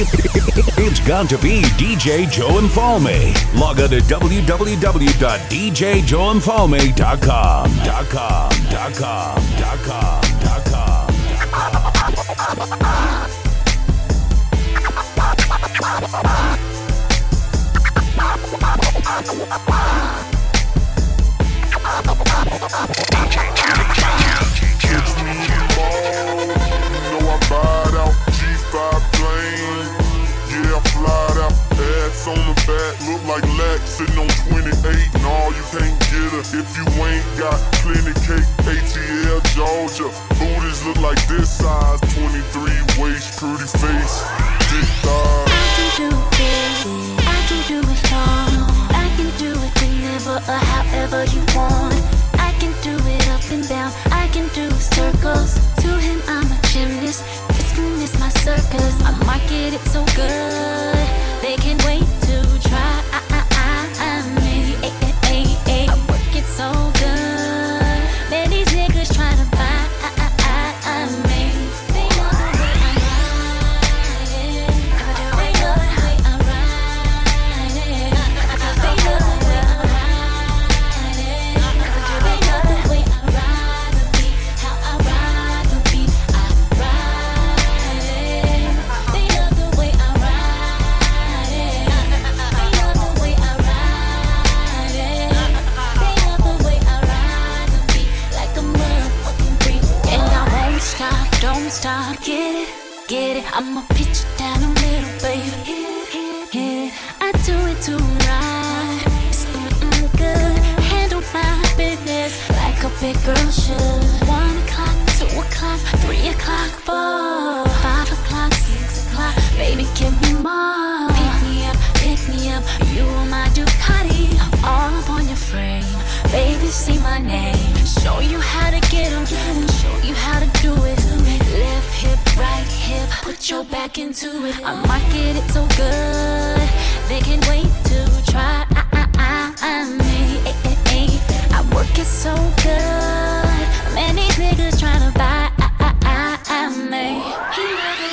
It's got to be DJ Joe Infalme. Log on to www.djjoeinfalme.com. Dot com. Dot com. Dot com. Dot com. On the back, look like Lex sitting on 28. Nah, you can't get her if you ain't got plenty cake. ATL, Georgia. Booties look like this size, 23 waist, pretty face, thick thighs. I can do it, I can do it all. I can do it whenever or however you want. I can do it up and down, I can do circles. To him, I'm a gymnast. This room my circus. I market it so good, they can't wait to try. Get it, get it. I'ma pitch it down the middle, baby. Hit it, hit it. I do it to right. It's good. Handle my business like a big girl should. One o'clock, two o'clock, three o'clock, four, five o'clock, six o'clock. Baby, give me more. Pick me up, pick me up. You are my Ducati. All up on your frame. Baby, see my name. Show you how to get 'em. Show you how to do it. Hip, right hip. Put your back into it. I market it so good. They can't wait to try me. I work it so good. Man, these niggas tryna buy me.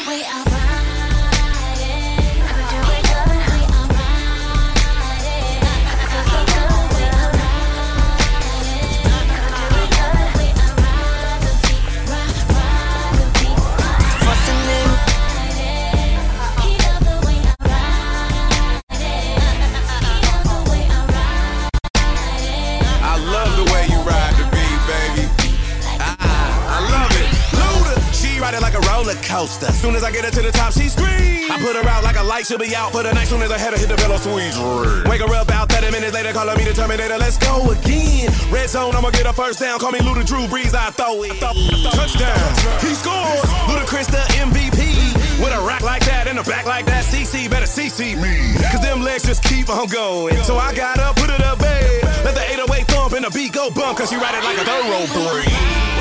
Like she'll be out for the night. Soon as I head to hit the pillow squeeze. Wake her up about 30 minutes later, calling me the Terminator. Let's go again. Red zone, I'ma get a first down. Call me Luda Drew Brees, I throw it. Touchdown. He scores. Ludacris the MVP. With a rack like that and a back like that, CC better CC me. Cause them legs just keep on going. So I got up, put it up, babe. Let the 808 thump and the beat go bump, cause she ride it like a thoroughbred.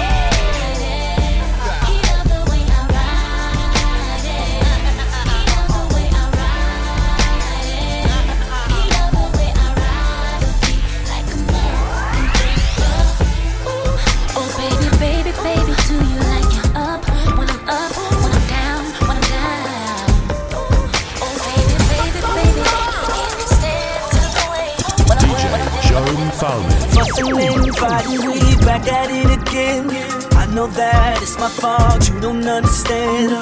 Fussing fighting, we back at it again. I know that it's my fault, you don't understand.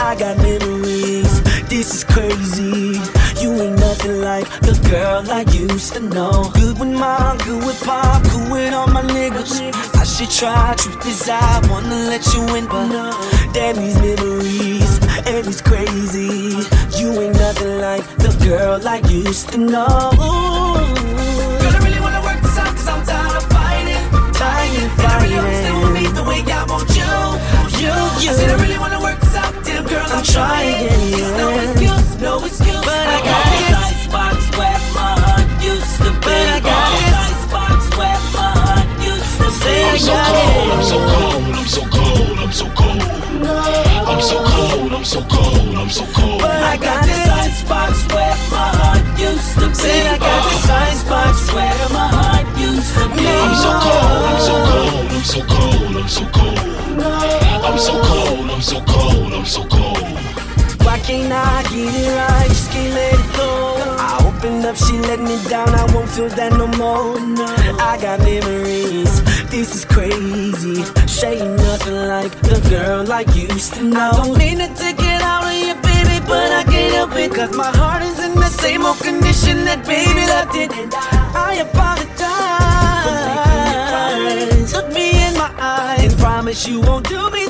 I got memories, this is crazy. You ain't nothing like the girl I used to know. Good with mom, good with pop, good with all my niggas. I should try, truth is I wanna let you in, but damn these memories, and it's crazy. You ain't nothing like the girl I used to know. You, you. I said I really wanna work this out. Damn girl, I'm, trying. It's no excuse, no excuse. But I got this icebox where my heart used to be. But I got this icebox where my heart used to be. I'm so cold, I'm so cold, I'm so cold, I'm so cold. No. I'm so cold, I'm so cold, I'm so cold. But I got this icebox where my heart used to be. I got this icebox where my heart used to be. I'm so cold, I'm so cold, I'm so cold, I'm so cold. I'm so cold, I'm so cold, I'm so cold. Why can't I get it right? Just can't let it go. I opened up, she let me down. I won't feel that no more. No. I got memories. This is crazy. She ain't nothing like the girl I used to know. I don't mean to take it out on you, baby, but I can't help it. Cause my heart is in the same old condition that baby left it. And I apologize. Look me in my eyes and promise you won't do me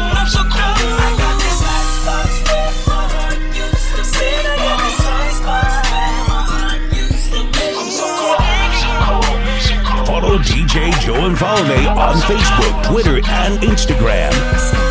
Joe and Valde on Facebook, Twitter, and Instagram.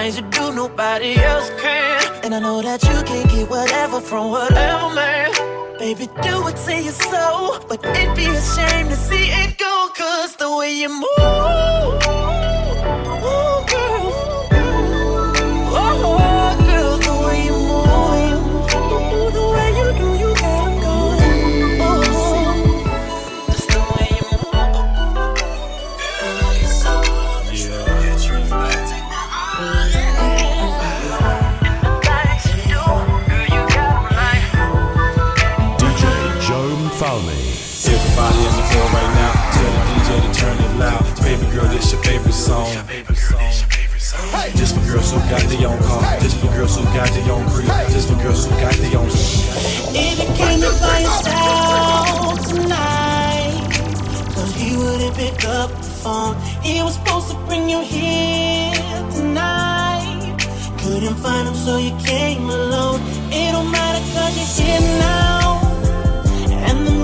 Things you do, nobody else can. And I know that you can't get whatever from whatever man. Baby, do it to your soul, but it'd be a shame to see it go, cause the way you move. Ooh, girl, this your favorite song. Just for girls who got their own car. Just for girls who got their own crib. Just for girls who got their own. If you came to by yourself tonight, cause he wouldn't pick up the phone. He was supposed to bring you here tonight. Couldn't find him, so you came alone. It don't matter, cause you're here now. And the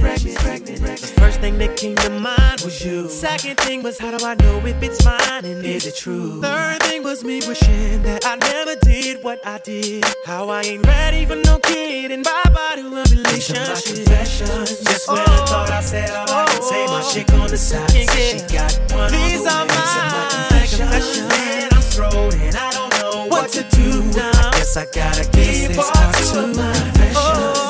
pregnant, pregnant, pregnant, pregnant. The first thing that came to mind was you. Second thing was how do I know if it's mine and is it true? Third thing was me wishing that I never did what I did. How I ain't ready for no kid and bye bye to a relationship. My just when I oh. thought I said all I can say, my chick on the side said she got one These the way. So my confessions, man, I'm thrown and I don't know what to do now. I guess I gotta give this part to my confessions. If oh.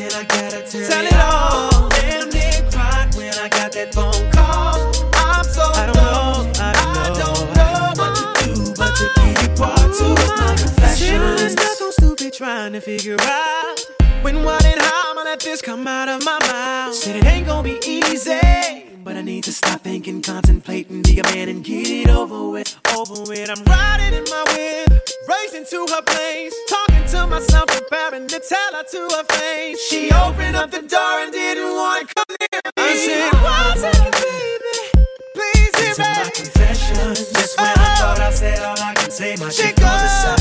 Then I gotta tell, Tell it all. Damn, cried when I got that phone call. I'm so I don't know, I don't know, what to do, but to you part two of my confessions. Stuck on stupid trying to figure out when, what, and how I'ma let this come out of my mouth. Said it ain't gonna be easy. But I need to stop thinking, contemplating, be a man and get it over with, over with. I'm riding in my whip, racing to her place, talking to myself, preparing to tell her to her face. She opened up the door and didn't want to come near me. I said, What's up, baby? Please hear me. my confession. Just when I oh. thought I said all I can say, my chick on the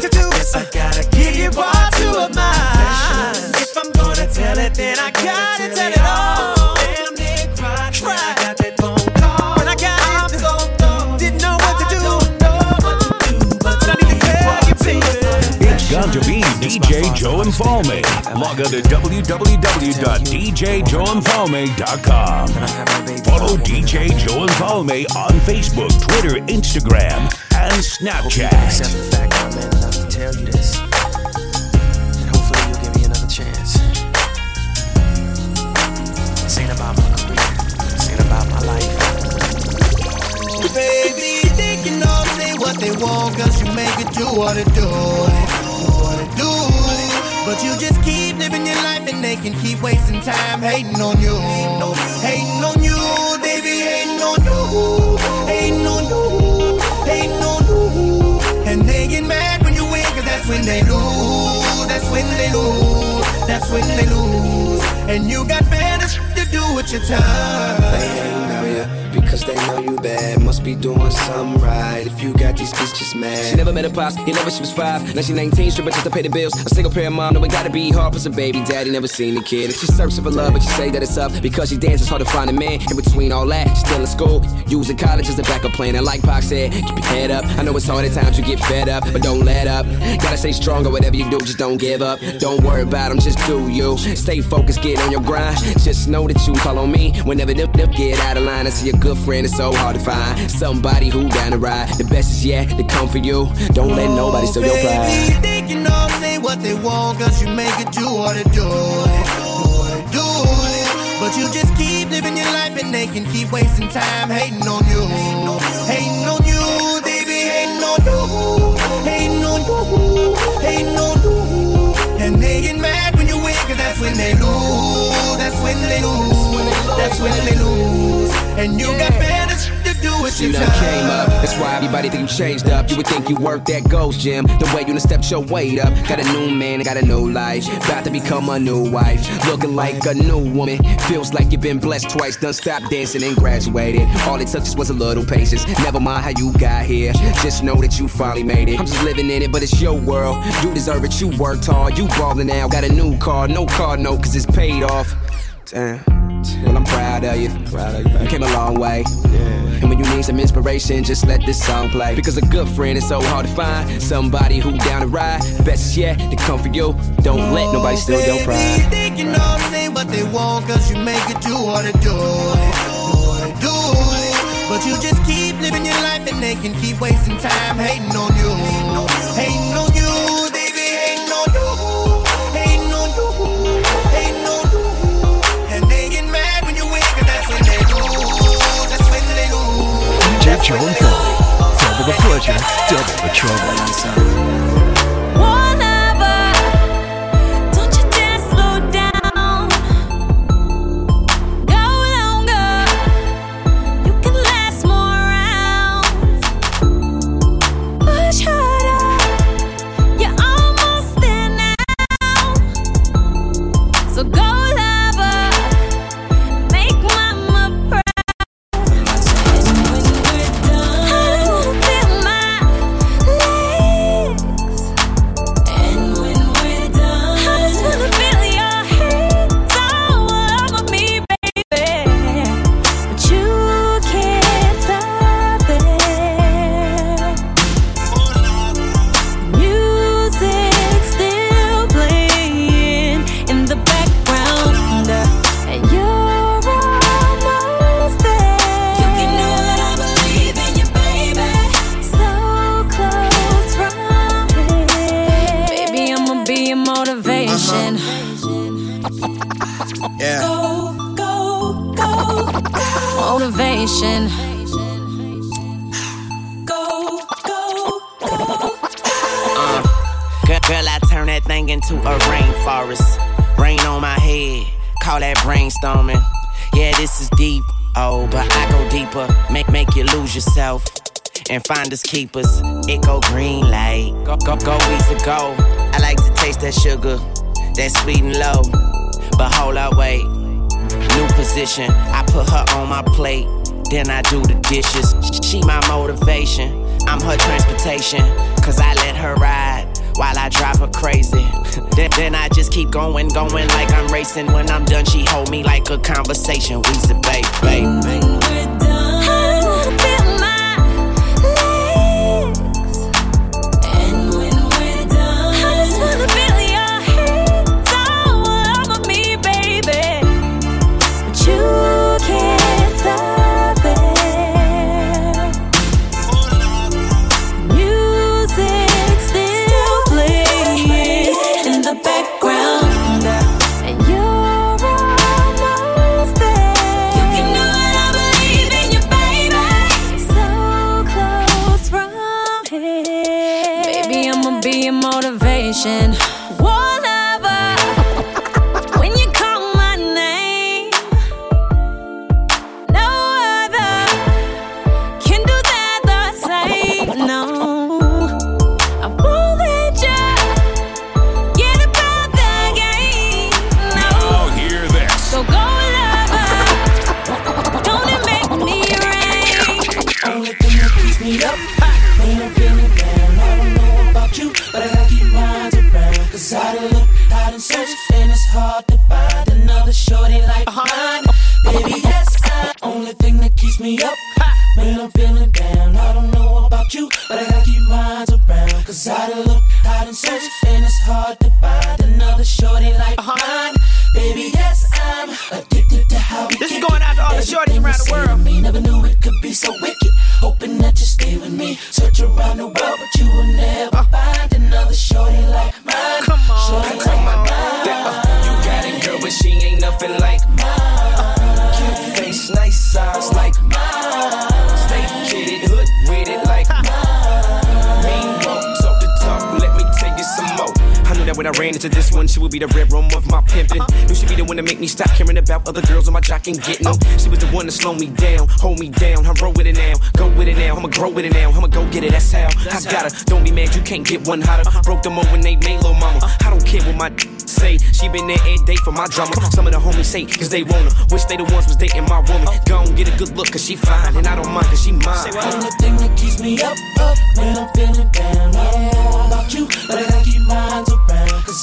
to do? What do? Guess I gotta give you part two of mine. If I'm gonna tell it, then I gotta tell it all. Damn, they cried when I got that phone call. When I got I'm it, so dumb. didn't know what to I do. don't know what to do, but But I need to tell you, baby. It's got to be DJ Joe and Falme. Log on to www.djjoeandfalme.com. Follow DJ Joe and Falme on Facebook, Twitter, Instagram, and Snapchat. Tell you this. And hopefully you'll give me another chance. This ain't about my career. This ain't about my life. Baby, they can all say what they want, cause you make it do what it do. What it do. But you just keep living your life and they can keep wasting time hating on you. When they lose. That's when they lose. That's when they lose. And you got do with your time. They ain't know ya because they know you bad. Must be doing something right if you got these bitches mad. She never met a pops, he never she was five. Now she 19, stripping just to pay the bills. A single parent mom, know it gotta be hard for some baby daddy, never seen the kid. And she's searching for love, but she say that it's up because she dances hard to find a man. In between all that, she's still in school, using college as a backup plan. And like Pac said, keep your head up. I know it's hard at times you get fed up, but don't let up. Gotta stay strong or whatever you do, just don't give up. Don't worry about them, just do you. Stay focused, get on your grind. Just know that you call on me whenever them, them get out of line. I see a good friend, it's so hard to find. Somebody who down to ride. The best is yet to come for you. Don't let nobody steal your oh, pride. Baby, they can all say what they want, cause you make it do what it do. It do. But you just keep living your life and they can keep wasting time hating on you. Hating on you, baby, hating on you. Hating on you, hating on you. And they get mad that's when they lose. That's when they lose. That's when they lose. And you got better do You done came up, that's why everybody think you changed up. You would think you worked that ghost gym. The way you done stepped your weight up. Got a new man, got a new life. About to become a new wife. Looking like a new woman. Feels like you've been blessed twice. Done stopped dancing and graduated. All it took just was a little patience. Never mind how you got here. Just know that you finally made it. I'm just living in it, but it's your world. You deserve it, you worked hard. You ballin' now. Got a new car, no car note, cause it's paid off. Damn. Well, I'm proud of you. Proud of you, you came a long way. And when you need some inspiration, just let this song play. Because a good friend is so hard to find. Somebody who down to ride. Best yet, to come for you. Don't let nobody steal your pride. They can all say what they want, cause you make it do what it do. It do. But you just keep living your life and they can keep wasting time hating on you. Hating Joe and Double the pleasure, double the trouble. And find us keepers. It go green light, go go go. I like to taste that sugar, that sweet and low. But hold up, wait, new position. I put her on my plate, then I do the dishes. She my motivation, I'm her transportation. Cause I let her ride while I drive her crazy. then, then I just keep going, going like I'm racing. When I'm done, she hold me like a conversation. We say, babe, babe, babe. Motivation. World. Never knew it could be so wicked. Hoping that you stay with me. Search around the world, into this one, she would be the red room of my pimpin'. Knew she'd be the one to make me stop caring about other girls on my jock and getting them. She was the one to slow me down, hold me down. I roll with it now, go with it now. I'ma grow with it now, I'ma go get it. That's how I got her. Don't be mad, you can't get one hotter. Broke them over when they made little mama. I don't care what my say. She been there every day for my drama. Some of the homies say, cause they her. Wish they the ones was dating my woman. Go and get a good look, cause she fine. And I don't mind, cause she mine. Only thing that keeps me up, up when I'm feeling down. Know about you, but I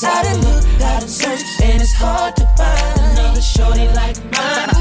I done look, I done searched, and it's hard to find another shorty like mine.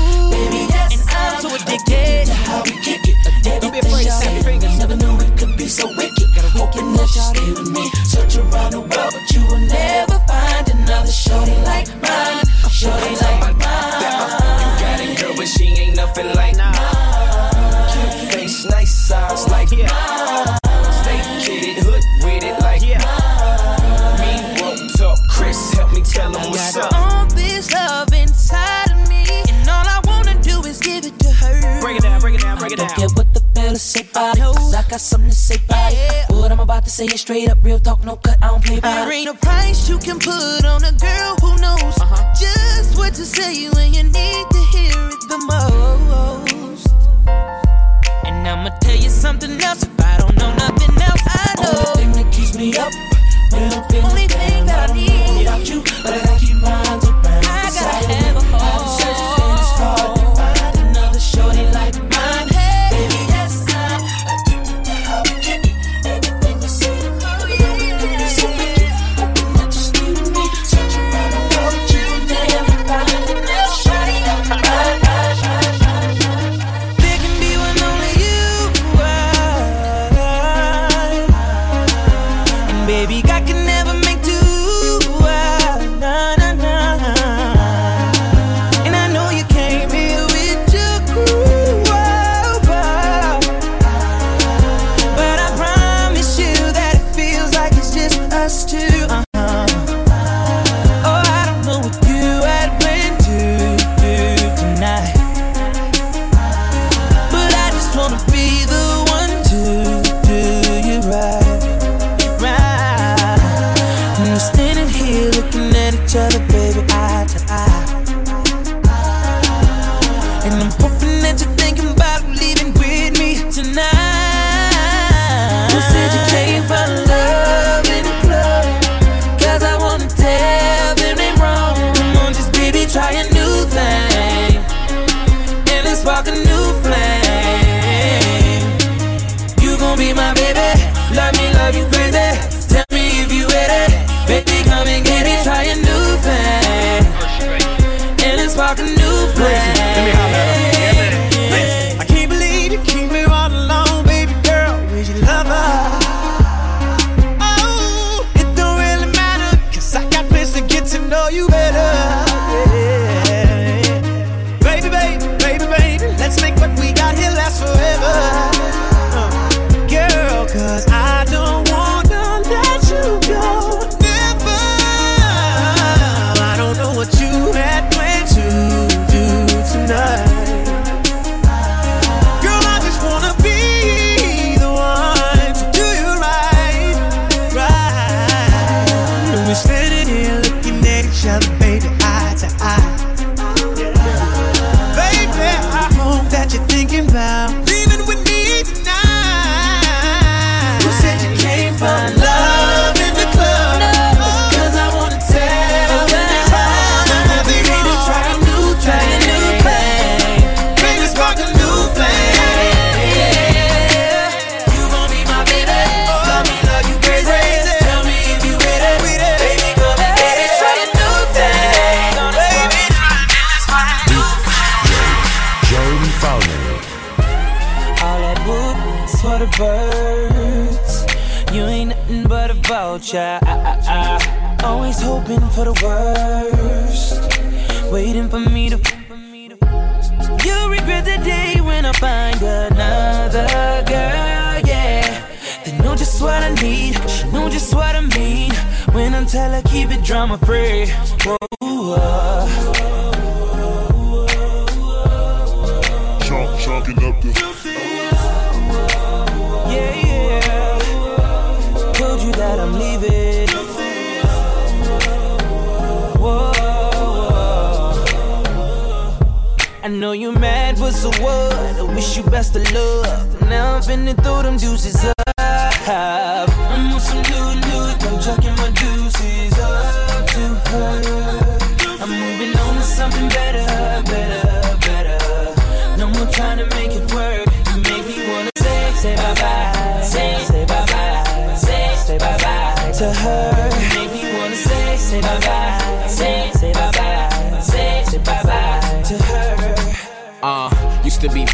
Got something to say about it. What I'm about to say is straight up, real talk, no cut, I don't play There it. ain't a price you can put on a girl who knows uh-huh. just what to say when you need to hear it the most. And I'ma tell you something else if I don't know nothing else. I know. Only thing that keeps me up when I'm feeling I know you mad, but so what? I wish you best of luck. Now I'm finna throw them deuces up. I'm on some new loot, I'm chucking my deuces up to her. I'm moving on to something better, better, better. No more trying to make it work. You make me wanna say, say bye bye, say, say bye bye, say, say bye bye to her. You make me wanna say, say bye bye,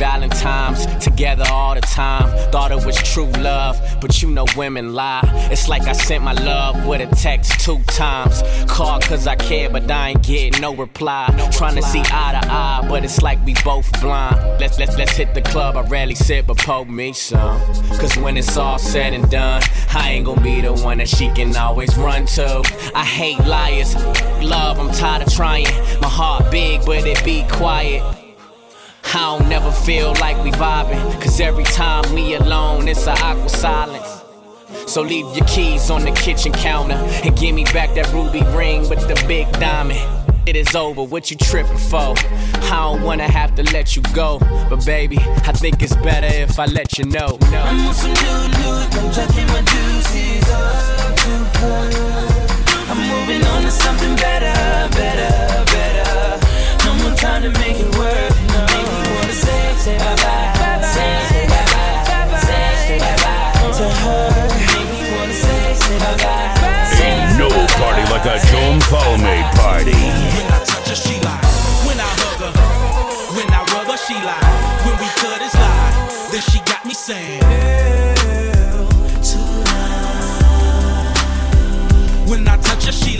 Valentine's together all the time. Thought it was true love, but you know women lie. It's like I sent my love with a text two times. Called cause I care, but I ain't getting no reply. Trying to see eye to eye, but it's like we both blind. Let's let's let's hit the club. I rarely sit, but poke me some. Cause when it's all said and done, I ain't gonna be the one that she can always run to. I hate liars. Love, I'm tired of trying. My heart big, but it be quiet. I don't never feel like we vibing. Cause every time we alone, it's a awkward silence. So leave your keys on the kitchen counter and give me back that ruby ring with the big diamond. It is over, what you tripping for? I don't wanna have to let you go. But baby, I think it's better if I let you know. No. I'm on some new loot, I'm my deuces up to. I'm moving on to something better, better, better. No more trying to make it work. Say, bye bye, say, bye bye, say, bye bye to her. No party like a Falme party. When I touch her, she lie. When I hug her, when I rub her, she. When we cut lie. Then she got me saying. When I touch her, she.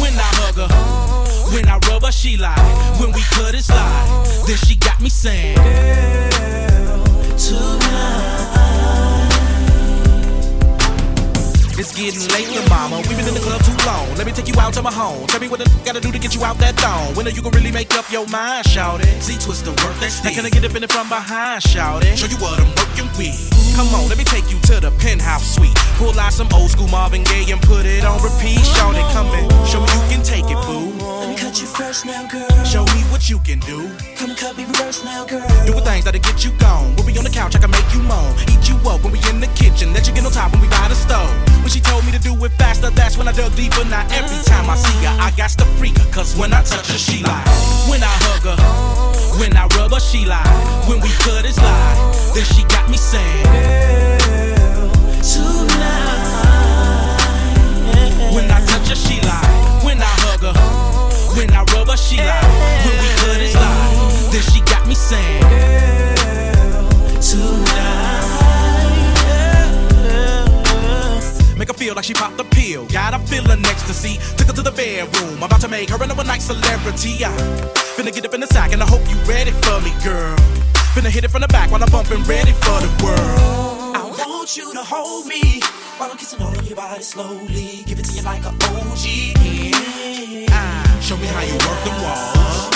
When I hug her, when I rub her, she lie. When we cut it's lie. Then she got me saying. It's getting late, your mama. We've been in the club too long. Let me take you out to my home. Tell me what the gotta do to get you out that thong. When are you gonna really make up your mind, shout it? See, twist the work that's Now can I get up in it from behind, shout it? Show you what I'm working with. Come on, let me take you to the penthouse suite. Pull out some old school Marvin Gaye and put it on repeat. Shout it, come in. Show me you can take it, boo. Let me cut you first now, girl. Show me what you can do. Come cut me reverse now, girl. Doing things that'll get you gone. We'll be on the couch, I can make you moan. Eat you up when we in the kitchen. Let you get on top when we by the stove. Me to do it faster, that's when I dug deeper. Now every time I see her, I got to freak her. Cause when I touch her, she lie. When I hug her, when I rub her, she lie. When we cut it's lie. Then she got me saying, When I touch her, she lie. When I hug her, when I rub her, she lie. When we cut it's lie. Then she got me saying, girl, tonight. Make her feel like she popped the pill. Got her feeling ecstasy. Took her to the bedroom. About to make her an overnight celebrity. I finna get up in the sack and I hope you ready for me, girl. Finna hit it from the back while I'm bumping ready for the world. I want you to hold me while I'm kissing all of your body slowly. Give it to you like an OG. Yeah. Ah, show me how you work the walls.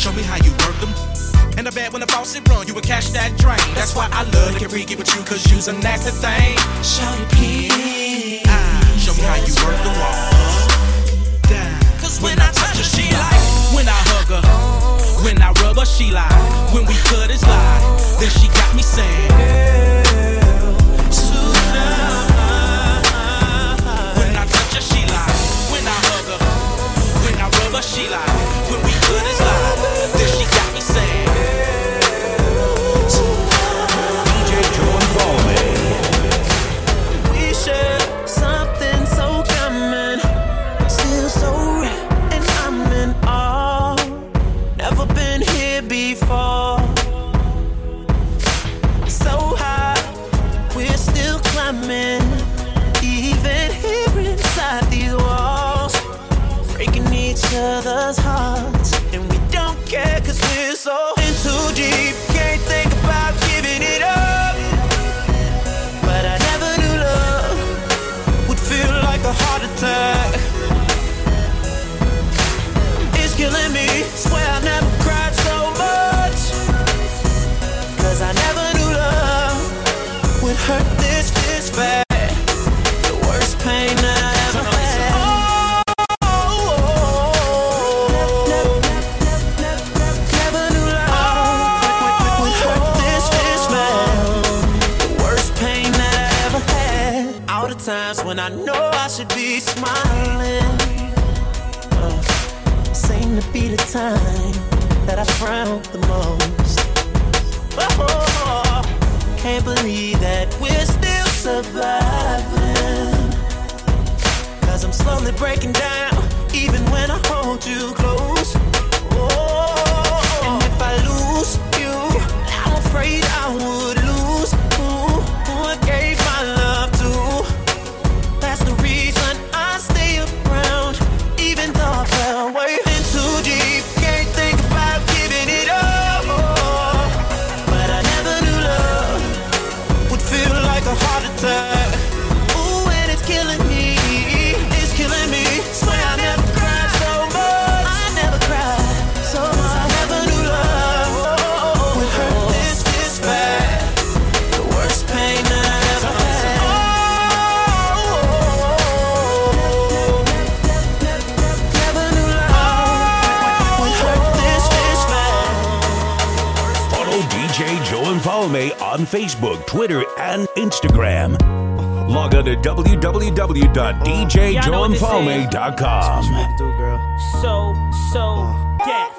Show me how you work them. In the bed when the faucet run, you would catch that drain. That's why I love to get with you, cause you's a nasty thing. Show it, please. Ah, show me how you work the walls. Cause when I touch her, she like. When I hug her, when I rub her, she like. When we cut it's like. Then she got me saying. When I touch her, she like. When I hug her, when I rub her, she like. Smiling, uh, seem to be the time that I frown the most. Oh, can't believe that we're still surviving. Cause I'm slowly breaking down, even when I hold you close. Oh, and if I lose you, I'm afraid I would Facebook, Twitter, and Instagram. Log on to www.djjoeandfalme.com. So, so, uh. death.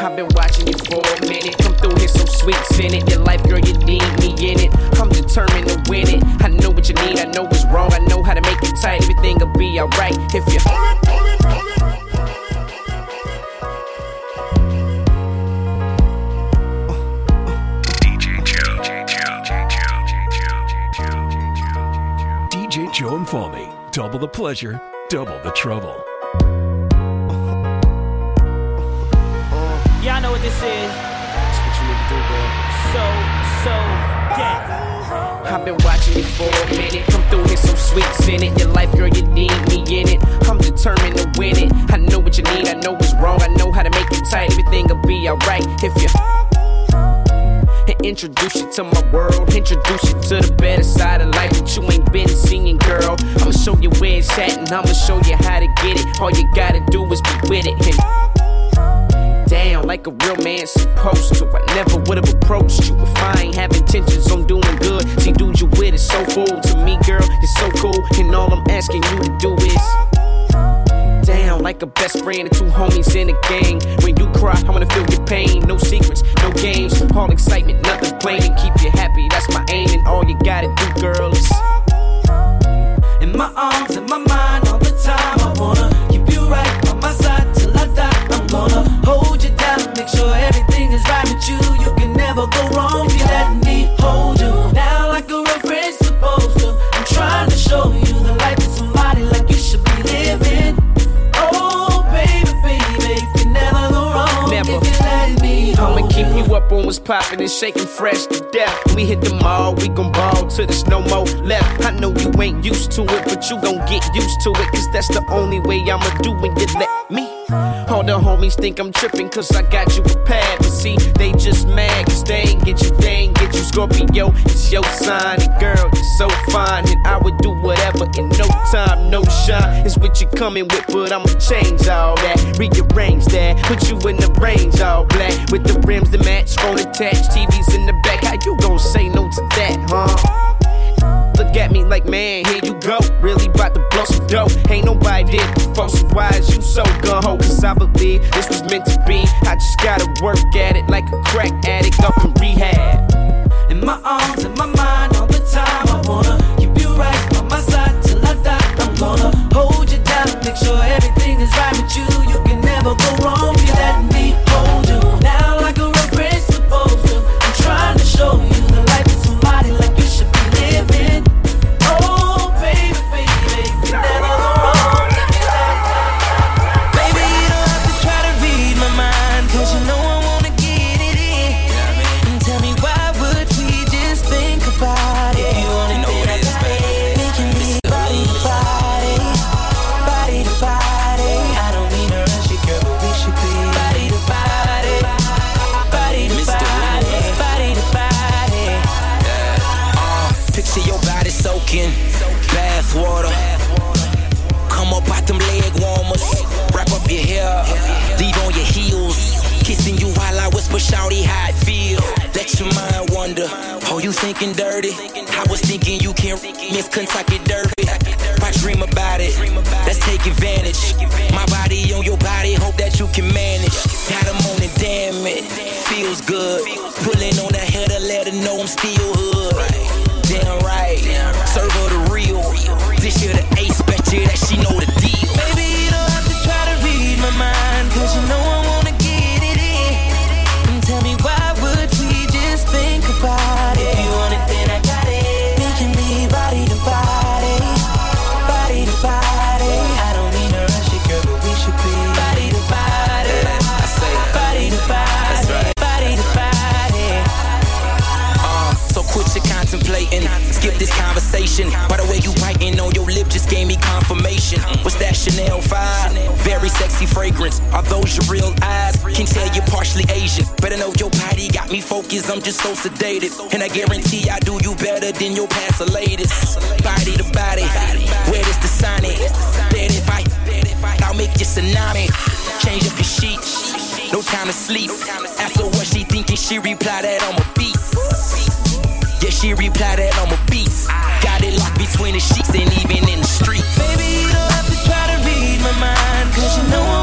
I've been watching you for a minute. Come through here so sweet, send it. Your life, girl, you need me in it. I'm determined to win it. I know what you need, I know what's wrong. I know how to make it tight. Everything will be alright if you. DJ Joe. Double the pleasure, double the trouble. Y'all know what this is. That's what you need to do, girl. So, so, death. I've been watching you for a minute. Come through here so sweet, send it. Your life, girl, you need me in it. I'm determined to win it. I know what you need, I know what's wrong. I know how to make it tight. Everything will be alright if you. Introduce you to my world, introduce you to the better side of life that you ain't been seeing, girl. I'ma show you where it's at, and I'ma show you how to get it. All you gotta do is be with it. And down like a real man supposed to. I never would've approached you if I ain't have intentions on doing good. See, dude, you with it so full to me, girl. You're so cool, and all I'm asking you to do is down like a best friend and two homies in a gang. When you cry, I wanna feel your pain. No secrets, no games, all excitement, nothing plain. Fresh to death. We hit the mall, we gon' ball till there's no more left. I know you ain't used to it, but you gon' get used to it, cause that's the only way I'ma do when you let homies think I'm trippin' cause I got you a pad. But see, they just mad cause they ain't get you, they ain't get you. Scorpio, it's your sign. And girl, you're so fine. And I would do whatever in no time, no shine. It's what you're coming with, but I'ma change all that. Rearrange that, put you in the range all black. With the rims that match, phone attached, TVs in the back. How you gon' say no to that, huh? Look at me like, man, here go. Really about to blow some dough. Ain't nobody did before, so why is you so gun ho? Cause I believe this was meant to be. I just gotta work at it like a crack addict up in rehab. In my arms, in my mind, all the time. I wanna keep you right by my side till I die. I'm gonna hold you down, make sure everything is right with you. You can never go wrong. You thinking dirty? I was thinking you can't miss Kentucky Derby. I dream about it, let's take advantage. My body on your body, hope that you can manage. Got 'em on it, damn it, feels good. Pulling on the header, let her know I'm still Chanel 5? Very sexy fragrance. Are those your real eyes? Can tell you're partially Asian. Better know your body got me focused, I'm just so sedated. And I guarantee I do you better than your past the latest. Body to body, where does the sign it? Bed if I, I'll make you tsunami. Change up your sheets, no time to sleep. Ask her what she thinking, she reply that I'm a beast. Yeah, she reply that I'm a beast. Got it locked between the sheets and even in the streets. Cause you know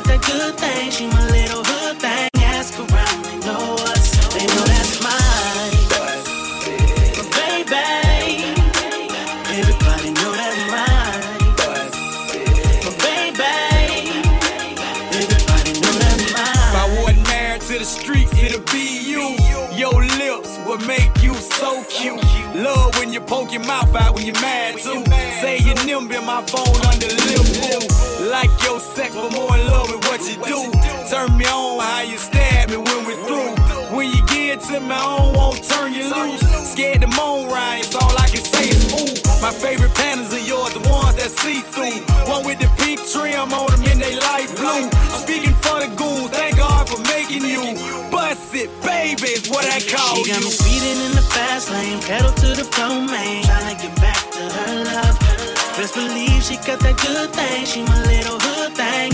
got that good thing. She my little hood thing. Ask around, they know us. They know that's mine. But baby, everybody know that's mine. But baby, everybody know that's mine. If I wasn't married to the streets, it'll be you. Your lips would make you so cute. Love when you poke your mouth out when you're mad too. Say your nimble my phone under lip to me, I don't want turn you loose. Scared to moan right, so all I can say is ooh. My favorite panties are yours, the ones that see through. One with the pink trim on them in they light blue. I'm speaking for the goons, thank God for making you. Bust it, baby, is what I call you. She got me speeding in the fast lane, pedal to the floor, man. Tryna get back to her love. Best believe she got that good thing. She my little hood thing.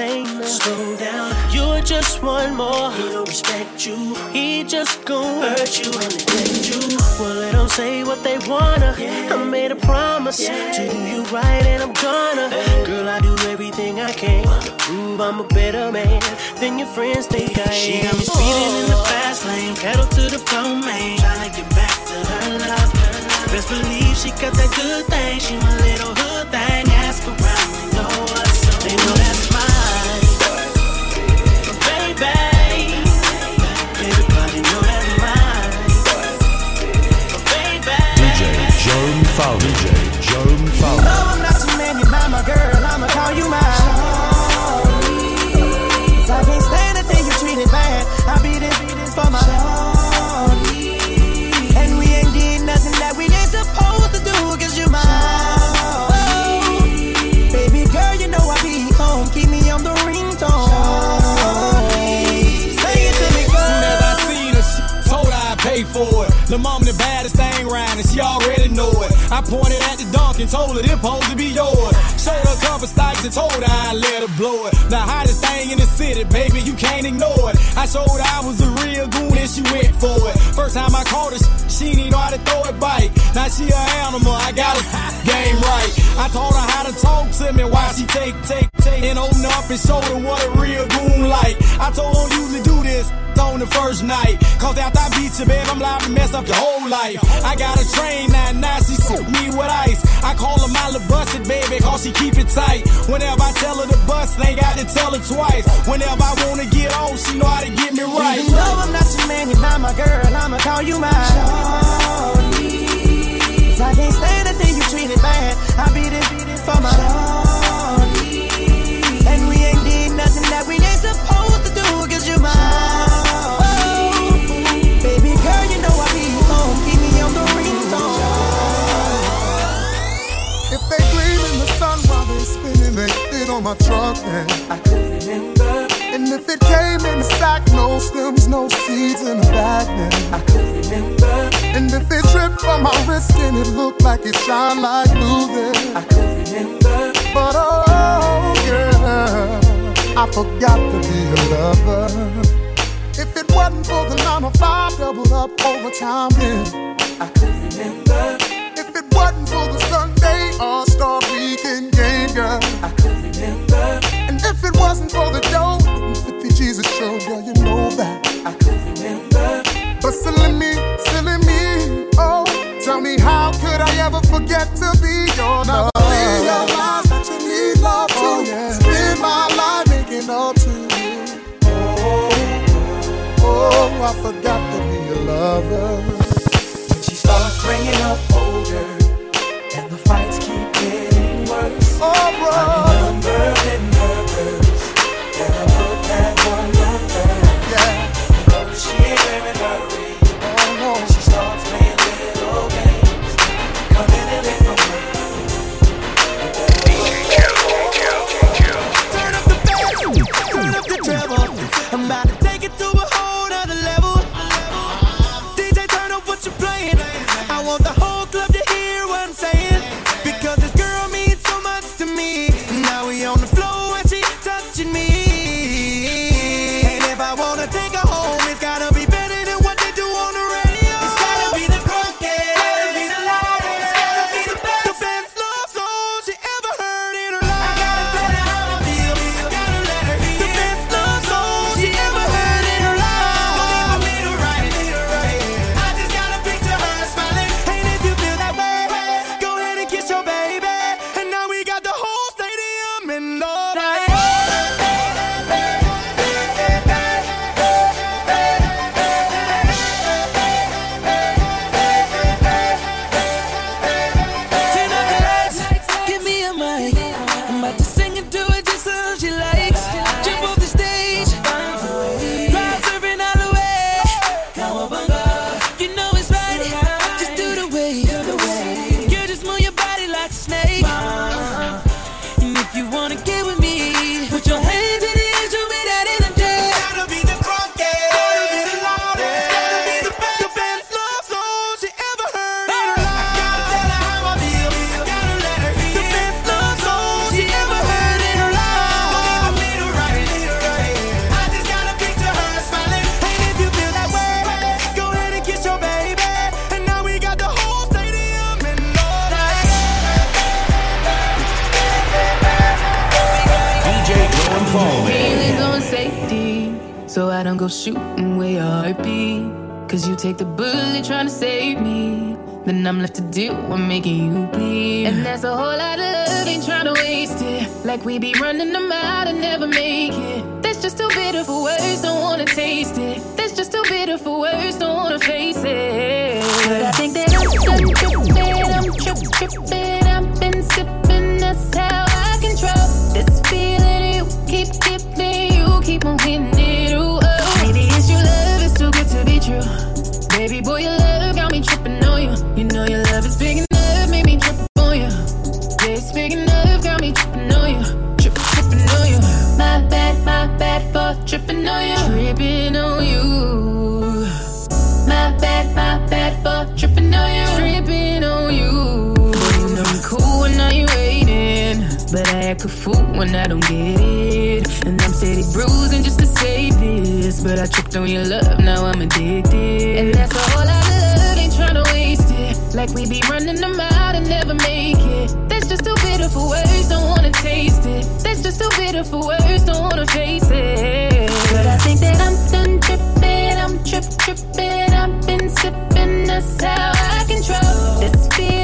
Entertainer. Slow down, you're just one more. He don't respect you. He just gon' hurt you and neglect you. Well, let them say what they wanna. I made a promise to do you right, and I'm gonna. Girl, I do everything I can to prove I'm a better man than your friends think I am. She got me speeding in the fast lane, pedal to the floor, man. Tryna get back to her love. Best believe she got that good thing. She my little hood thing. Ask around, they know us. They know that's Fowler. DJ Joan No, Fowler. I'm not too many, my girl. I'ma call you mine. Cause I can't stand to see you treated bad. I'll be this for my And we ain't did nothing that we ain't supposed to do. Cause you're mine. Baby girl, you know I be home. Keep me on the ringtone. Say it to me, girl. Soon as I seen her, she told her I'd pay for it. The mom the baddest thing round, and she already know it. I pointed at the dunk and told her this supposed to be yours. Showed her couple stikes and told her I'd let her blow it. The hottest thing in the city, baby, you can't ignore it. I showed her I was a real goon and she went for it. First time I caught her, she know how to throw it bite. Now she a animal, I got her game right. I taught her how to talk to me while she take, take, take, and open up and show her what a real goon like. I told her usually do this on the first night. Cause after I beat you, babe, I'm liable to mess up your whole life. I got a train that now she suit me with ice. I call her my little busted baby, cause she keep it tight. Whenever I tell her to bust, ain't got to tell her twice. Whenever I wanna get on, she know how to get me right. You know I'm not your man, you're not my girl. I'ma call you mine. Cause I can't stand to see you treated bad. I be this for my we nothing that we ain't supposed to do. Cause you're mine. Baby girl, you know I be home. Keep me on the ringtone. If they gleam in the sun while they spinning, they fit on my truck. And I could remember. And if it came in a sack, no stems, no seeds in the bag, then I could remember. And if it dripped from my wrist and it looked like it shine like blue, then I could remember. But oh, oh, oh yeah, I forgot to be a lover. If it wasn't for the nine to five doubled up overtime, then I could remember. If it wasn't for the Sunday All Star Weekend game, girl, I could remember. And if it wasn't for the dough, the 50 Jesus show, girl, you know that I could remember. But silly me, silly me, oh, tell me how could I ever forget to be your love? Realize that you need love too. Oh, yeah. Spend my life making up to you. Oh, oh, oh, I forgot to be a lover. When she starts bringing up older, and the fights keep getting worse. Oh, bro. Act a fool when I don't get it. And I'm steady bruising just to say this. But I tripped on your love, now I'm addicted. And that's a whole lot of love, ain't tryna waste it. Like we be running them out and never make it. That's just too bitter for words, don't wanna taste it. That's just too bitter for words, don't wanna face it. But I think that I'm done tripping, I'm trip tripping. I've been sipping, that's how I control this feeling.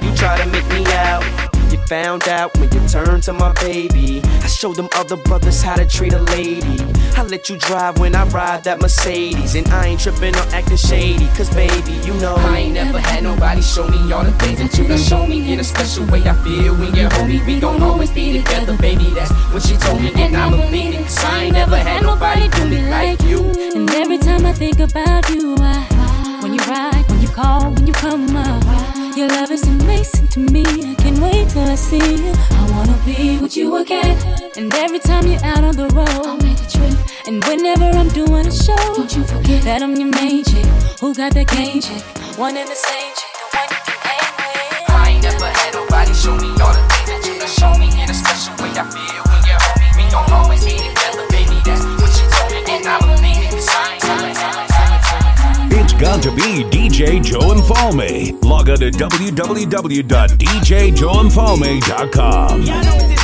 you try to make me out. You found out when you turned to my baby. I showed them other brothers how to treat a lady. I let you drive when I ride that Mercedes. And I ain't tripping or acting shady. Cause baby, you know I ain't never had nobody show me all the things that you done show me. In a special way I feel when you hold me. We gon' always be together, baby. That's what she told me. And I believe it. Cause I ain't never had nobody do me like you. And every time I think about you, I, when you ride, when you call, when you come up, your love is amazing to me. I can't wait till I see you. I wanna be with you again. And every time you're out on the road, I'll make a trip. And whenever I'm doing a show, don't you forget that I'm your main chick. Who got that game chick? One and the same chick, the one you with. I ain't never had nobody show me all the things that you show me. In a special way I feel got to be DJ Joe and Falme. Log on to www.djjoeandfalme.com.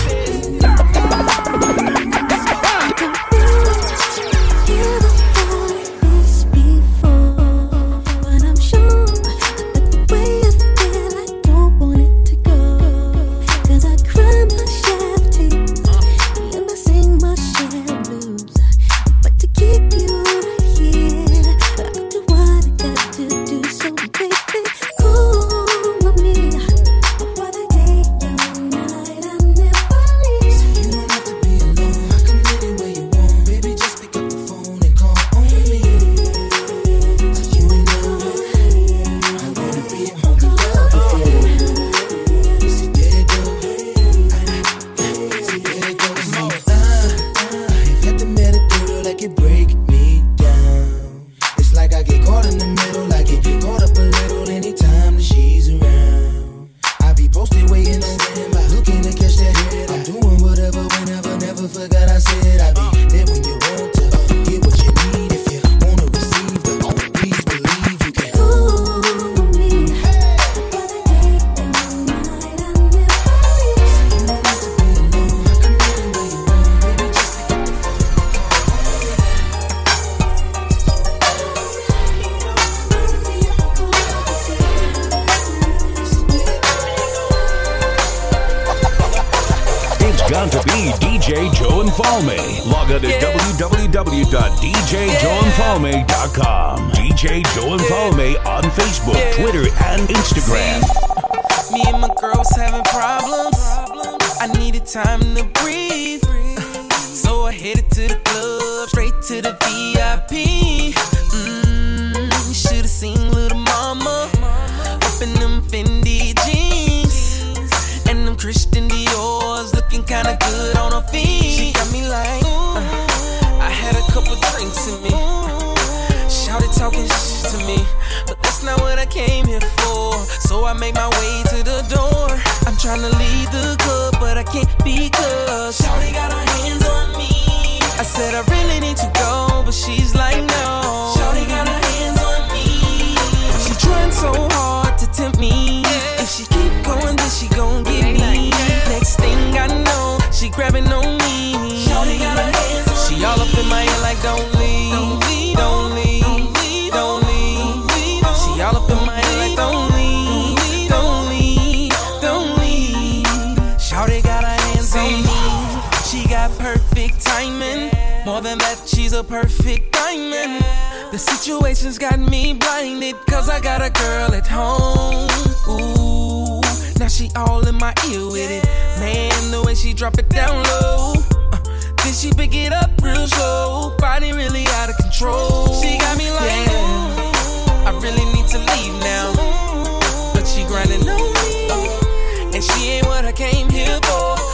perfect timing. More than that, she's a perfect diamond. The situation's got me blinded, cause I got a girl at home. Ooh, now she all in my ear with it. Man, the way she drop it down low. Uh, then she pick it up real slow. Body really out of control. She got me like, I really need to leave now. But she grinding on me. And she ain't what I came here for.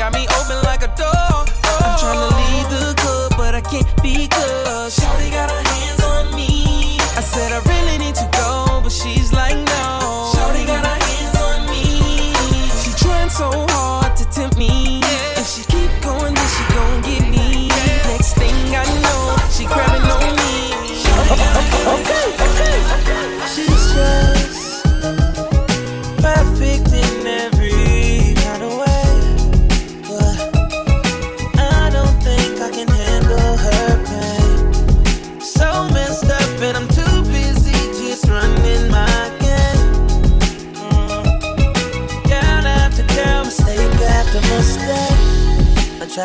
Got me open like a door. I'm trying to leave the club, but I can't because Shawty got her hands on me. I said I really need to go, but she's like no.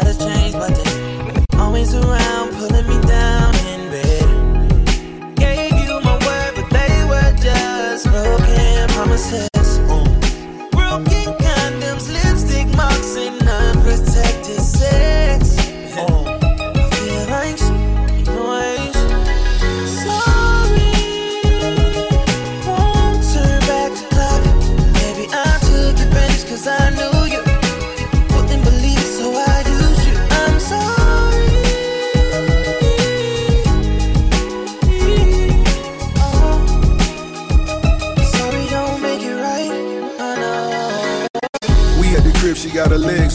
Try to change, but they always around, pulling me down in bed. Gave you my word, but they were just broken promises.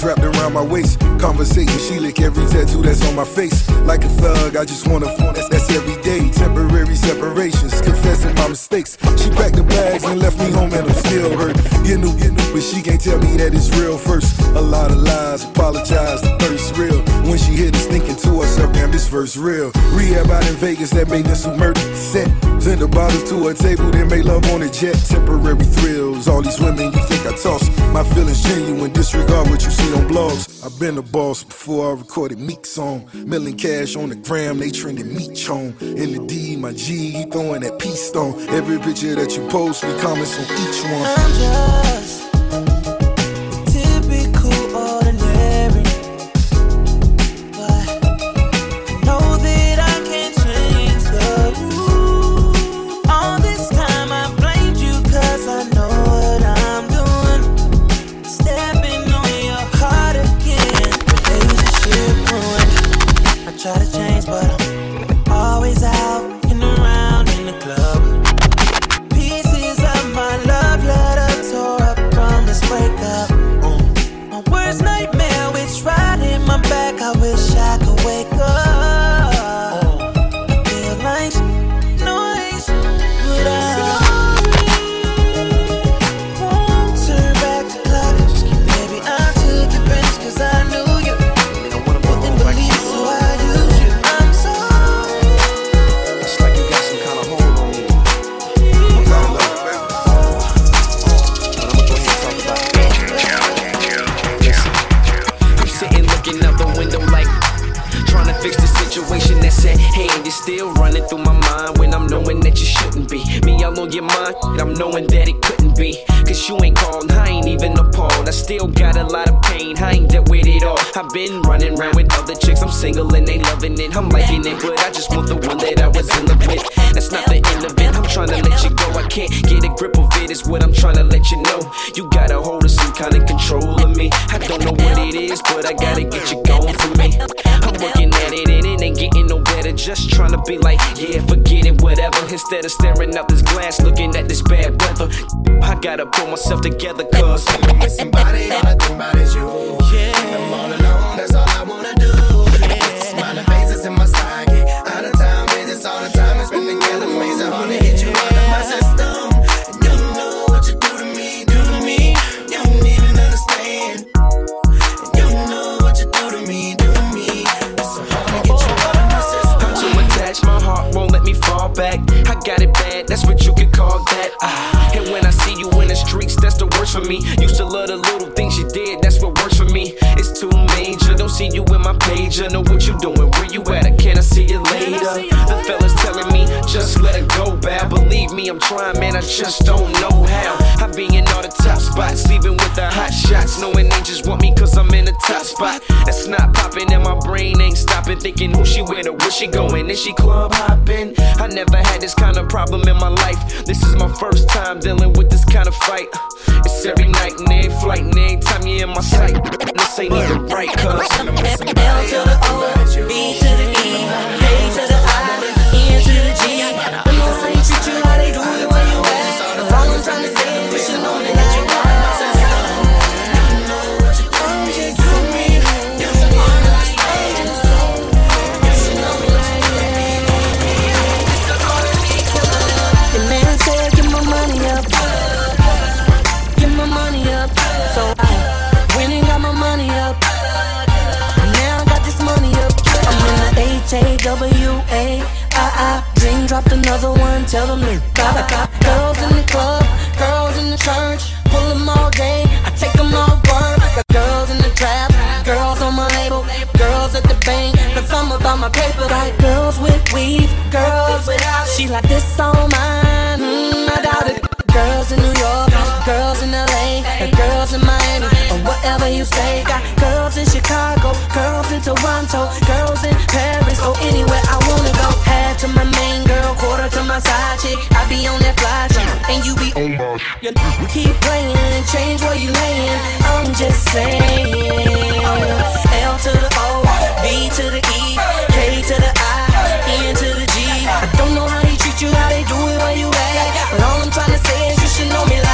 Wrapped around my waist. Conversating, she lick every tattoo that's on my face. Like a thug, I just wanna phone that's, that's every day. Temporary separations, confessing my mistakes. She packed the bags and left me home, and I'm still hurt. You knew, you knew, but she can't tell me that it's real first. A lot of lies, apologize, the thirst real. When she hit us, thinking to herself, damn, this verse real. Rehab out in Vegas that made us who murdered set. Send the bottles to a table, then make love on a jet. Temporary thrills, all these women you think I toss. My feelings genuine, disregard what you see on blogs. I've been a boss before I recorded Meek song. Milling cash on the gram, they trending Meech home. In the D, my G, he throwing that peace stone. Every picture that you post, me comments on each one. I'm just stopping. Thinking who she with or where she going, is she club hopping? I never had this kind of problem in my life. This is my first time dealing with this kind of fight. It's every night and every flight, and every time you're in my sight. This ain't even right, cuz. L to the O, B to dropped another one. Tell them to bye bye bye. Girls in the club, girls in the church. Pull them all day. I take them all work. Got girls in the trap, girls on my label, girls at the bank. Cause I'm about my paper. Got girls with weave, girls without. She like this on mine. Mm, I doubt it. Girls in New York, girls in LA, girls in Miami, whatever you say. Got girls in Chicago, girls in Toronto, girls in Paris, or anywhere I wanna go. Half to my main girl, quarter to my side chick. I be on that fly shit, and you be on my shit. Keep playing, change where you laying. I'm just saying. L to the O, B to the E, K to the I, N to the G. I don't know how they treat you, how they do it, where you at. But all I'm trying to say is you should know me like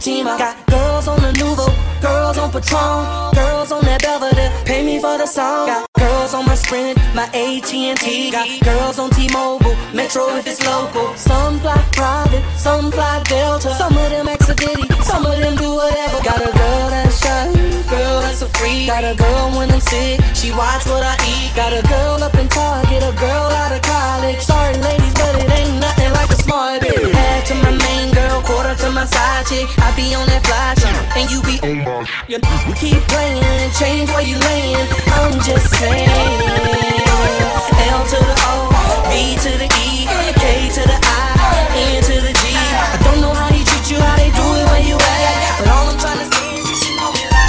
Tamika, Fatima. Got girls on the Nuvo, girls on Patron, girls on that Belvedere. Pay me for the song. Got girls on my Sprint, my AT&T. Got girls on T-Mobile, Metro if it's local. Some fly private, some fly Delta. Some of them accidentally, some of them do whatever. Got a girl that's shy, girl that's a freak. Got a girl when I'm sick, she watch what I eat. Got a girl up in Target, a girl out of college. Sorry ladies, but it ain't nothing like a smart bitch. Half to my my side chick. I be on that fly shit, and you be on my shit. You keep playing, change where you laying. I'm just saying. L to the O, B to the E, K to the I, N to the G. I don't know how they treat you, how they do it, where you at. But all I'm trying to say is you should know me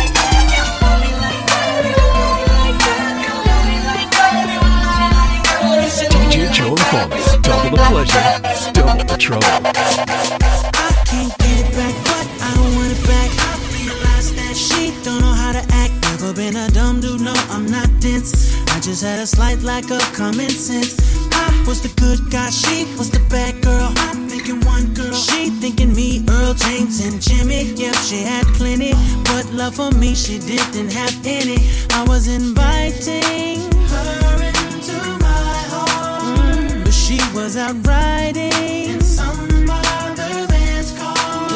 just light like a common sense. I was the good guy, she was the bad girl. I'm thinking one girl, she thinking me, Earl James and Jimmy. Yep, she had plenty, but love for me she didn't have any. I was inviting her into my heart, mm, but she was out riding in some other man's car.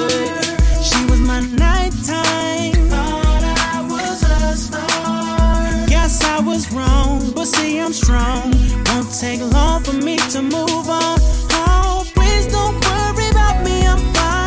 She was my nighttime. Thought I was a star. Guess I was wrong will see I'm strong. Won't take long for me to move on. Oh, please don't worry about me, I'm fine.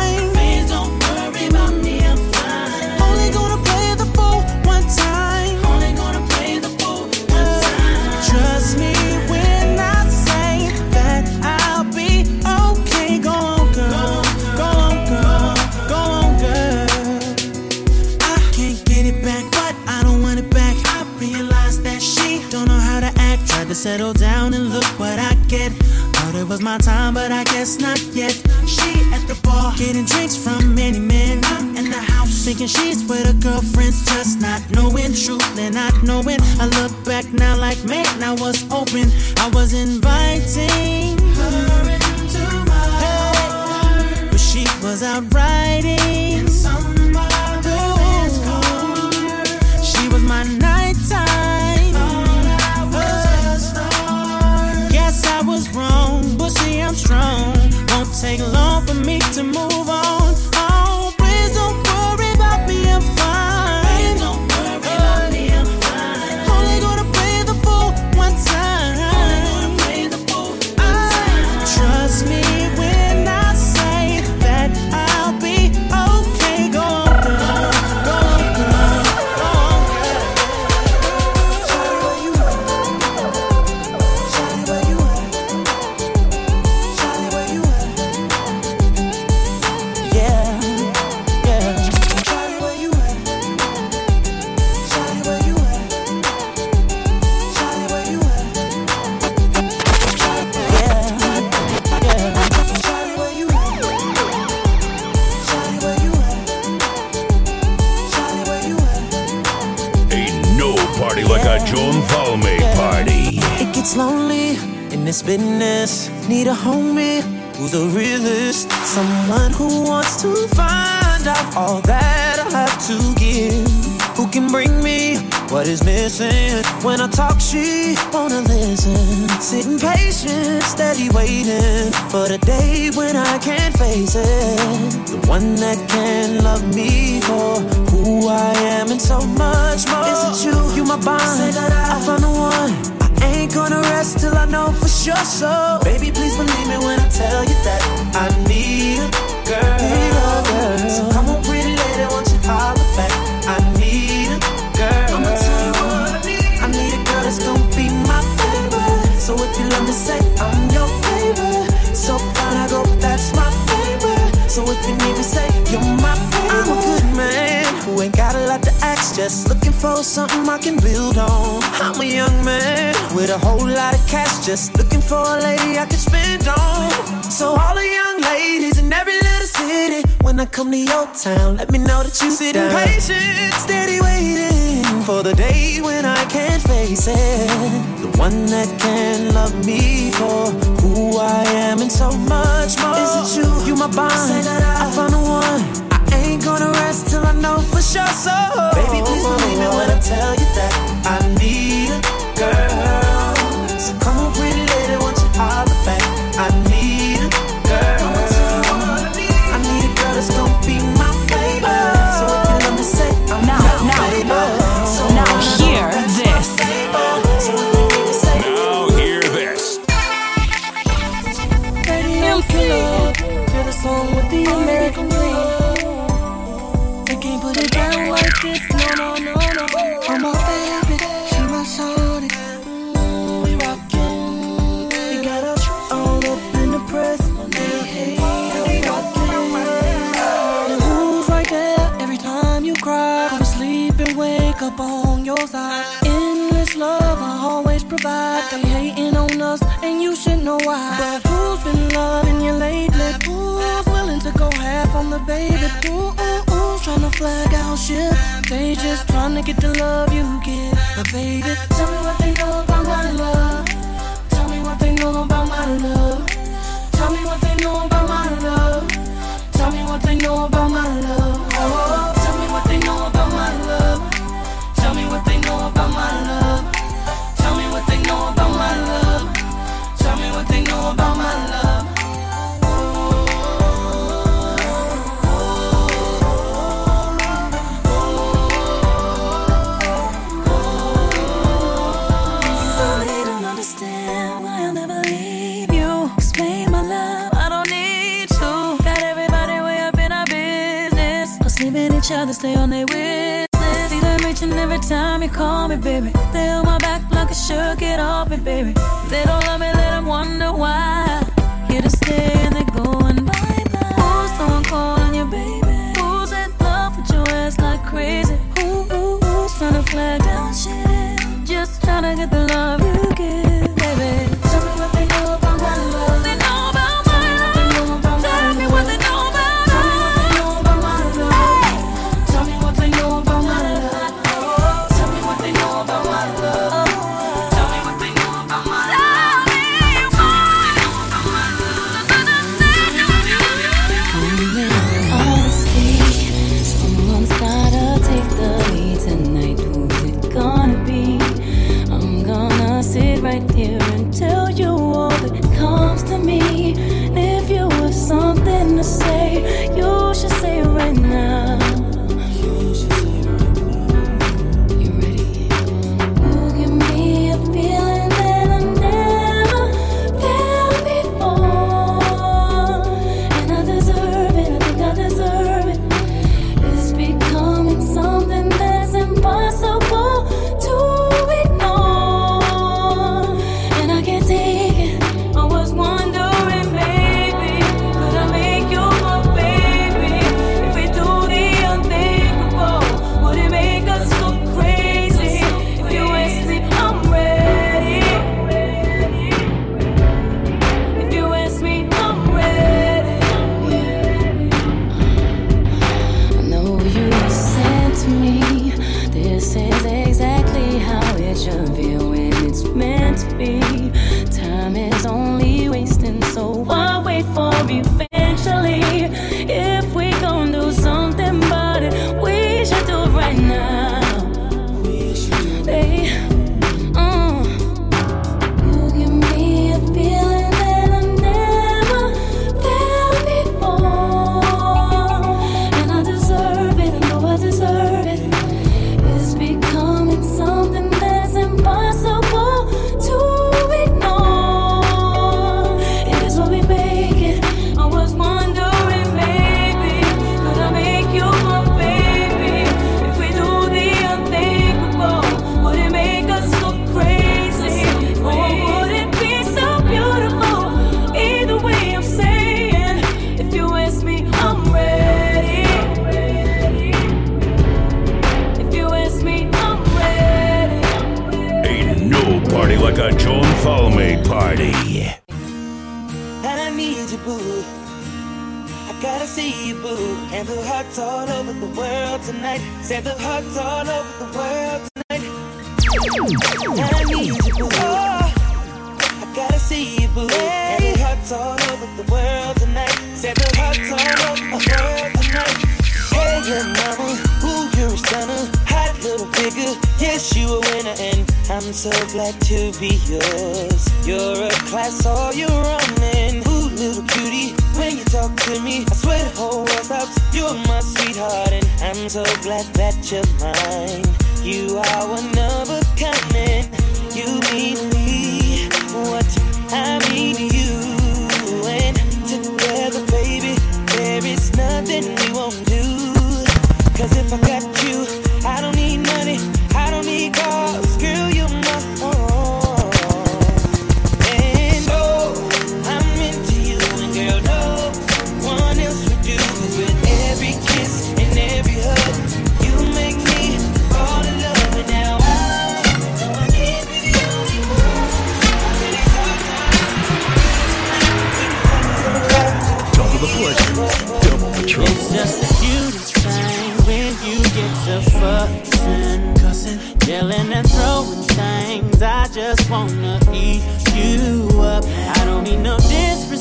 Was my time, but I guess not yet. She at the bar, getting drinks from many men. I'm in the house, thinking she's with her girlfriends, just not knowing truth and not knowing. I look back now like, man, I was open. I was inviting her into my heart, but she was out riding take long for me to move on. Business. Need a homie who's the realest. Someone who wants to find out all that I have to give. Who can bring me what is missing? When I talk, she wanna listen. Sitting patient, steady waiting for the day when I can't face it. The one that can love me for who I am and so much more. Is it you? You my bond. I found the one. Ain't gonna rest till I know for sure. So, baby, please believe me when I tell you that I need a girl. For something I can build on. I'm a young man with a whole lot of cash, just looking for a lady I can spend on. So all the young ladies in every little city, when I come to your town, let me know that you sit down. patient, steady waiting for the day when I can't face it. The one that can love me for who I am and so much more. Is it you? You my bond. I found the one. Ain't gonna rest till I know for sure. So, baby, please believe me when I tell you that I need a girl. So come They hating on us and you should know why. But who's been loving you lately? Who's willing to go half on the baby? Ooh, ooh, ooh, trying to flag out shit. They just trying to get the love you get. But baby, tell me what they know about my love. Tell me what they know about my love. Tell me what they know about my love. Tell me what they know about my love. Oh, tell me what they know about my love. Tell me what they know about my love. Know about my love. Tell me what they know about my love. Don't understand why I'll never leave you. Explain my love, I don't need to. Got everybody way up in our business. Cause leaving each other, stay on their witness. See them reaching every time you call me, baby. They on my back shook it off me, baby. They don't love me, let them wonder why. Here to stay and they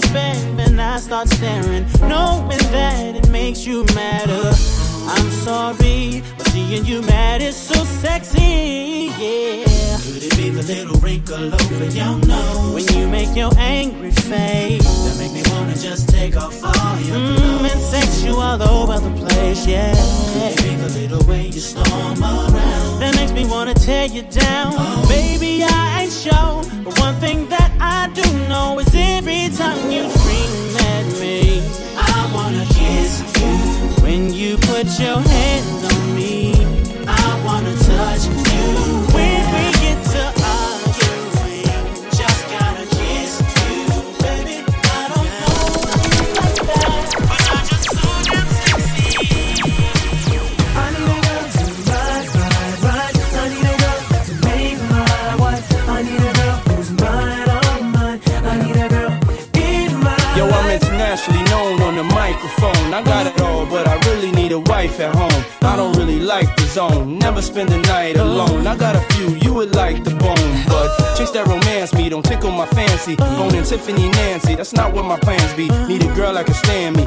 despair, then I start staring, knowing that it makes you madder. I'm sorry, but seeing you mad is so sexy, yeah. Could it be the little wrinkle over your nose? When you make your angry face, that make me wanna just take off all your mm, clothes. And sex you all over the place, yeah. Could it be the little way you storm around? That makes me wanna tear you down. Oh. Baby, I ain't sure, but one thing that I do know is every time you scream at me, I wanna kiss you. When you put your hands on me, I wanna touch you. Alone. I got it all, but I really need a wife at home. I don't really like the zone, never spend the night alone. I got a few you would like the bone, but chicks that romance me don't tickle my fancy. Owning Tiffany Nancy, that's not what my plans be. Need a girl that can stand me,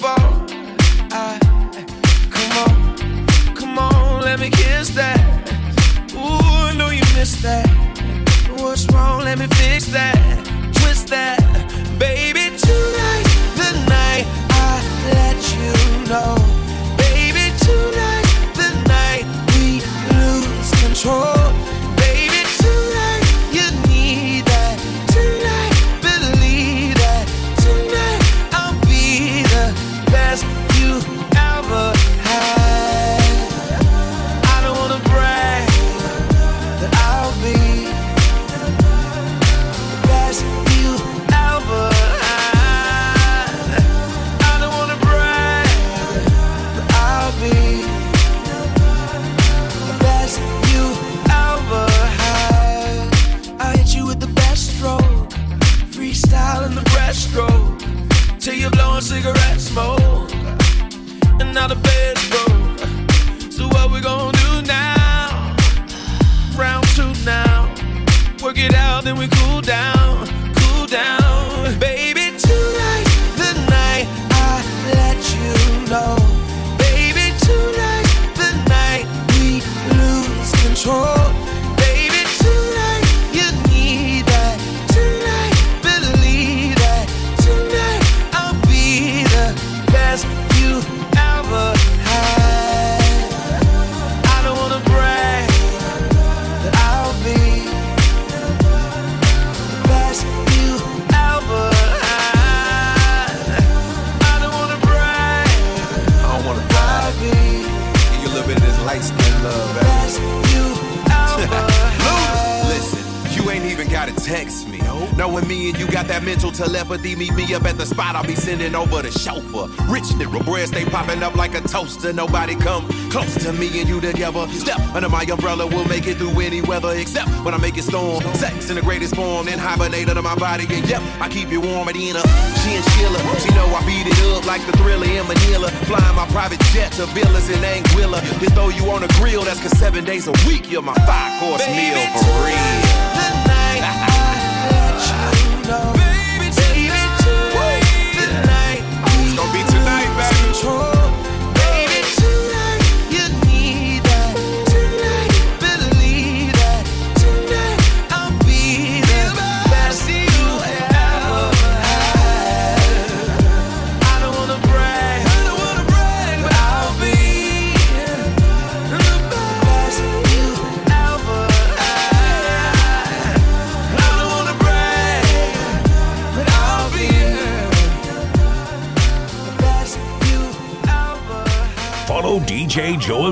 for? I, ah, come on, come on, let me kiss that. Ooh, I know you missed that. What's wrong? Let me fix that. Twist that, baby. Tonight, the night I let you know, Step under my umbrella, we'll make it through any weather, except when I make it storm. Sex in the greatest form, then hibernate under my body. And yep, I keep you warm at Ena. Chinchilla, she know I beat it up like the thriller in Manila. Flying my private jet to villas in Anguilla. They throw you on a grill, that's cause seven days a week, you're my five course meal for real.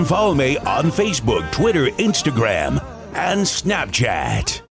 Follow Me on Facebook, Twitter, Instagram, and Snapchat.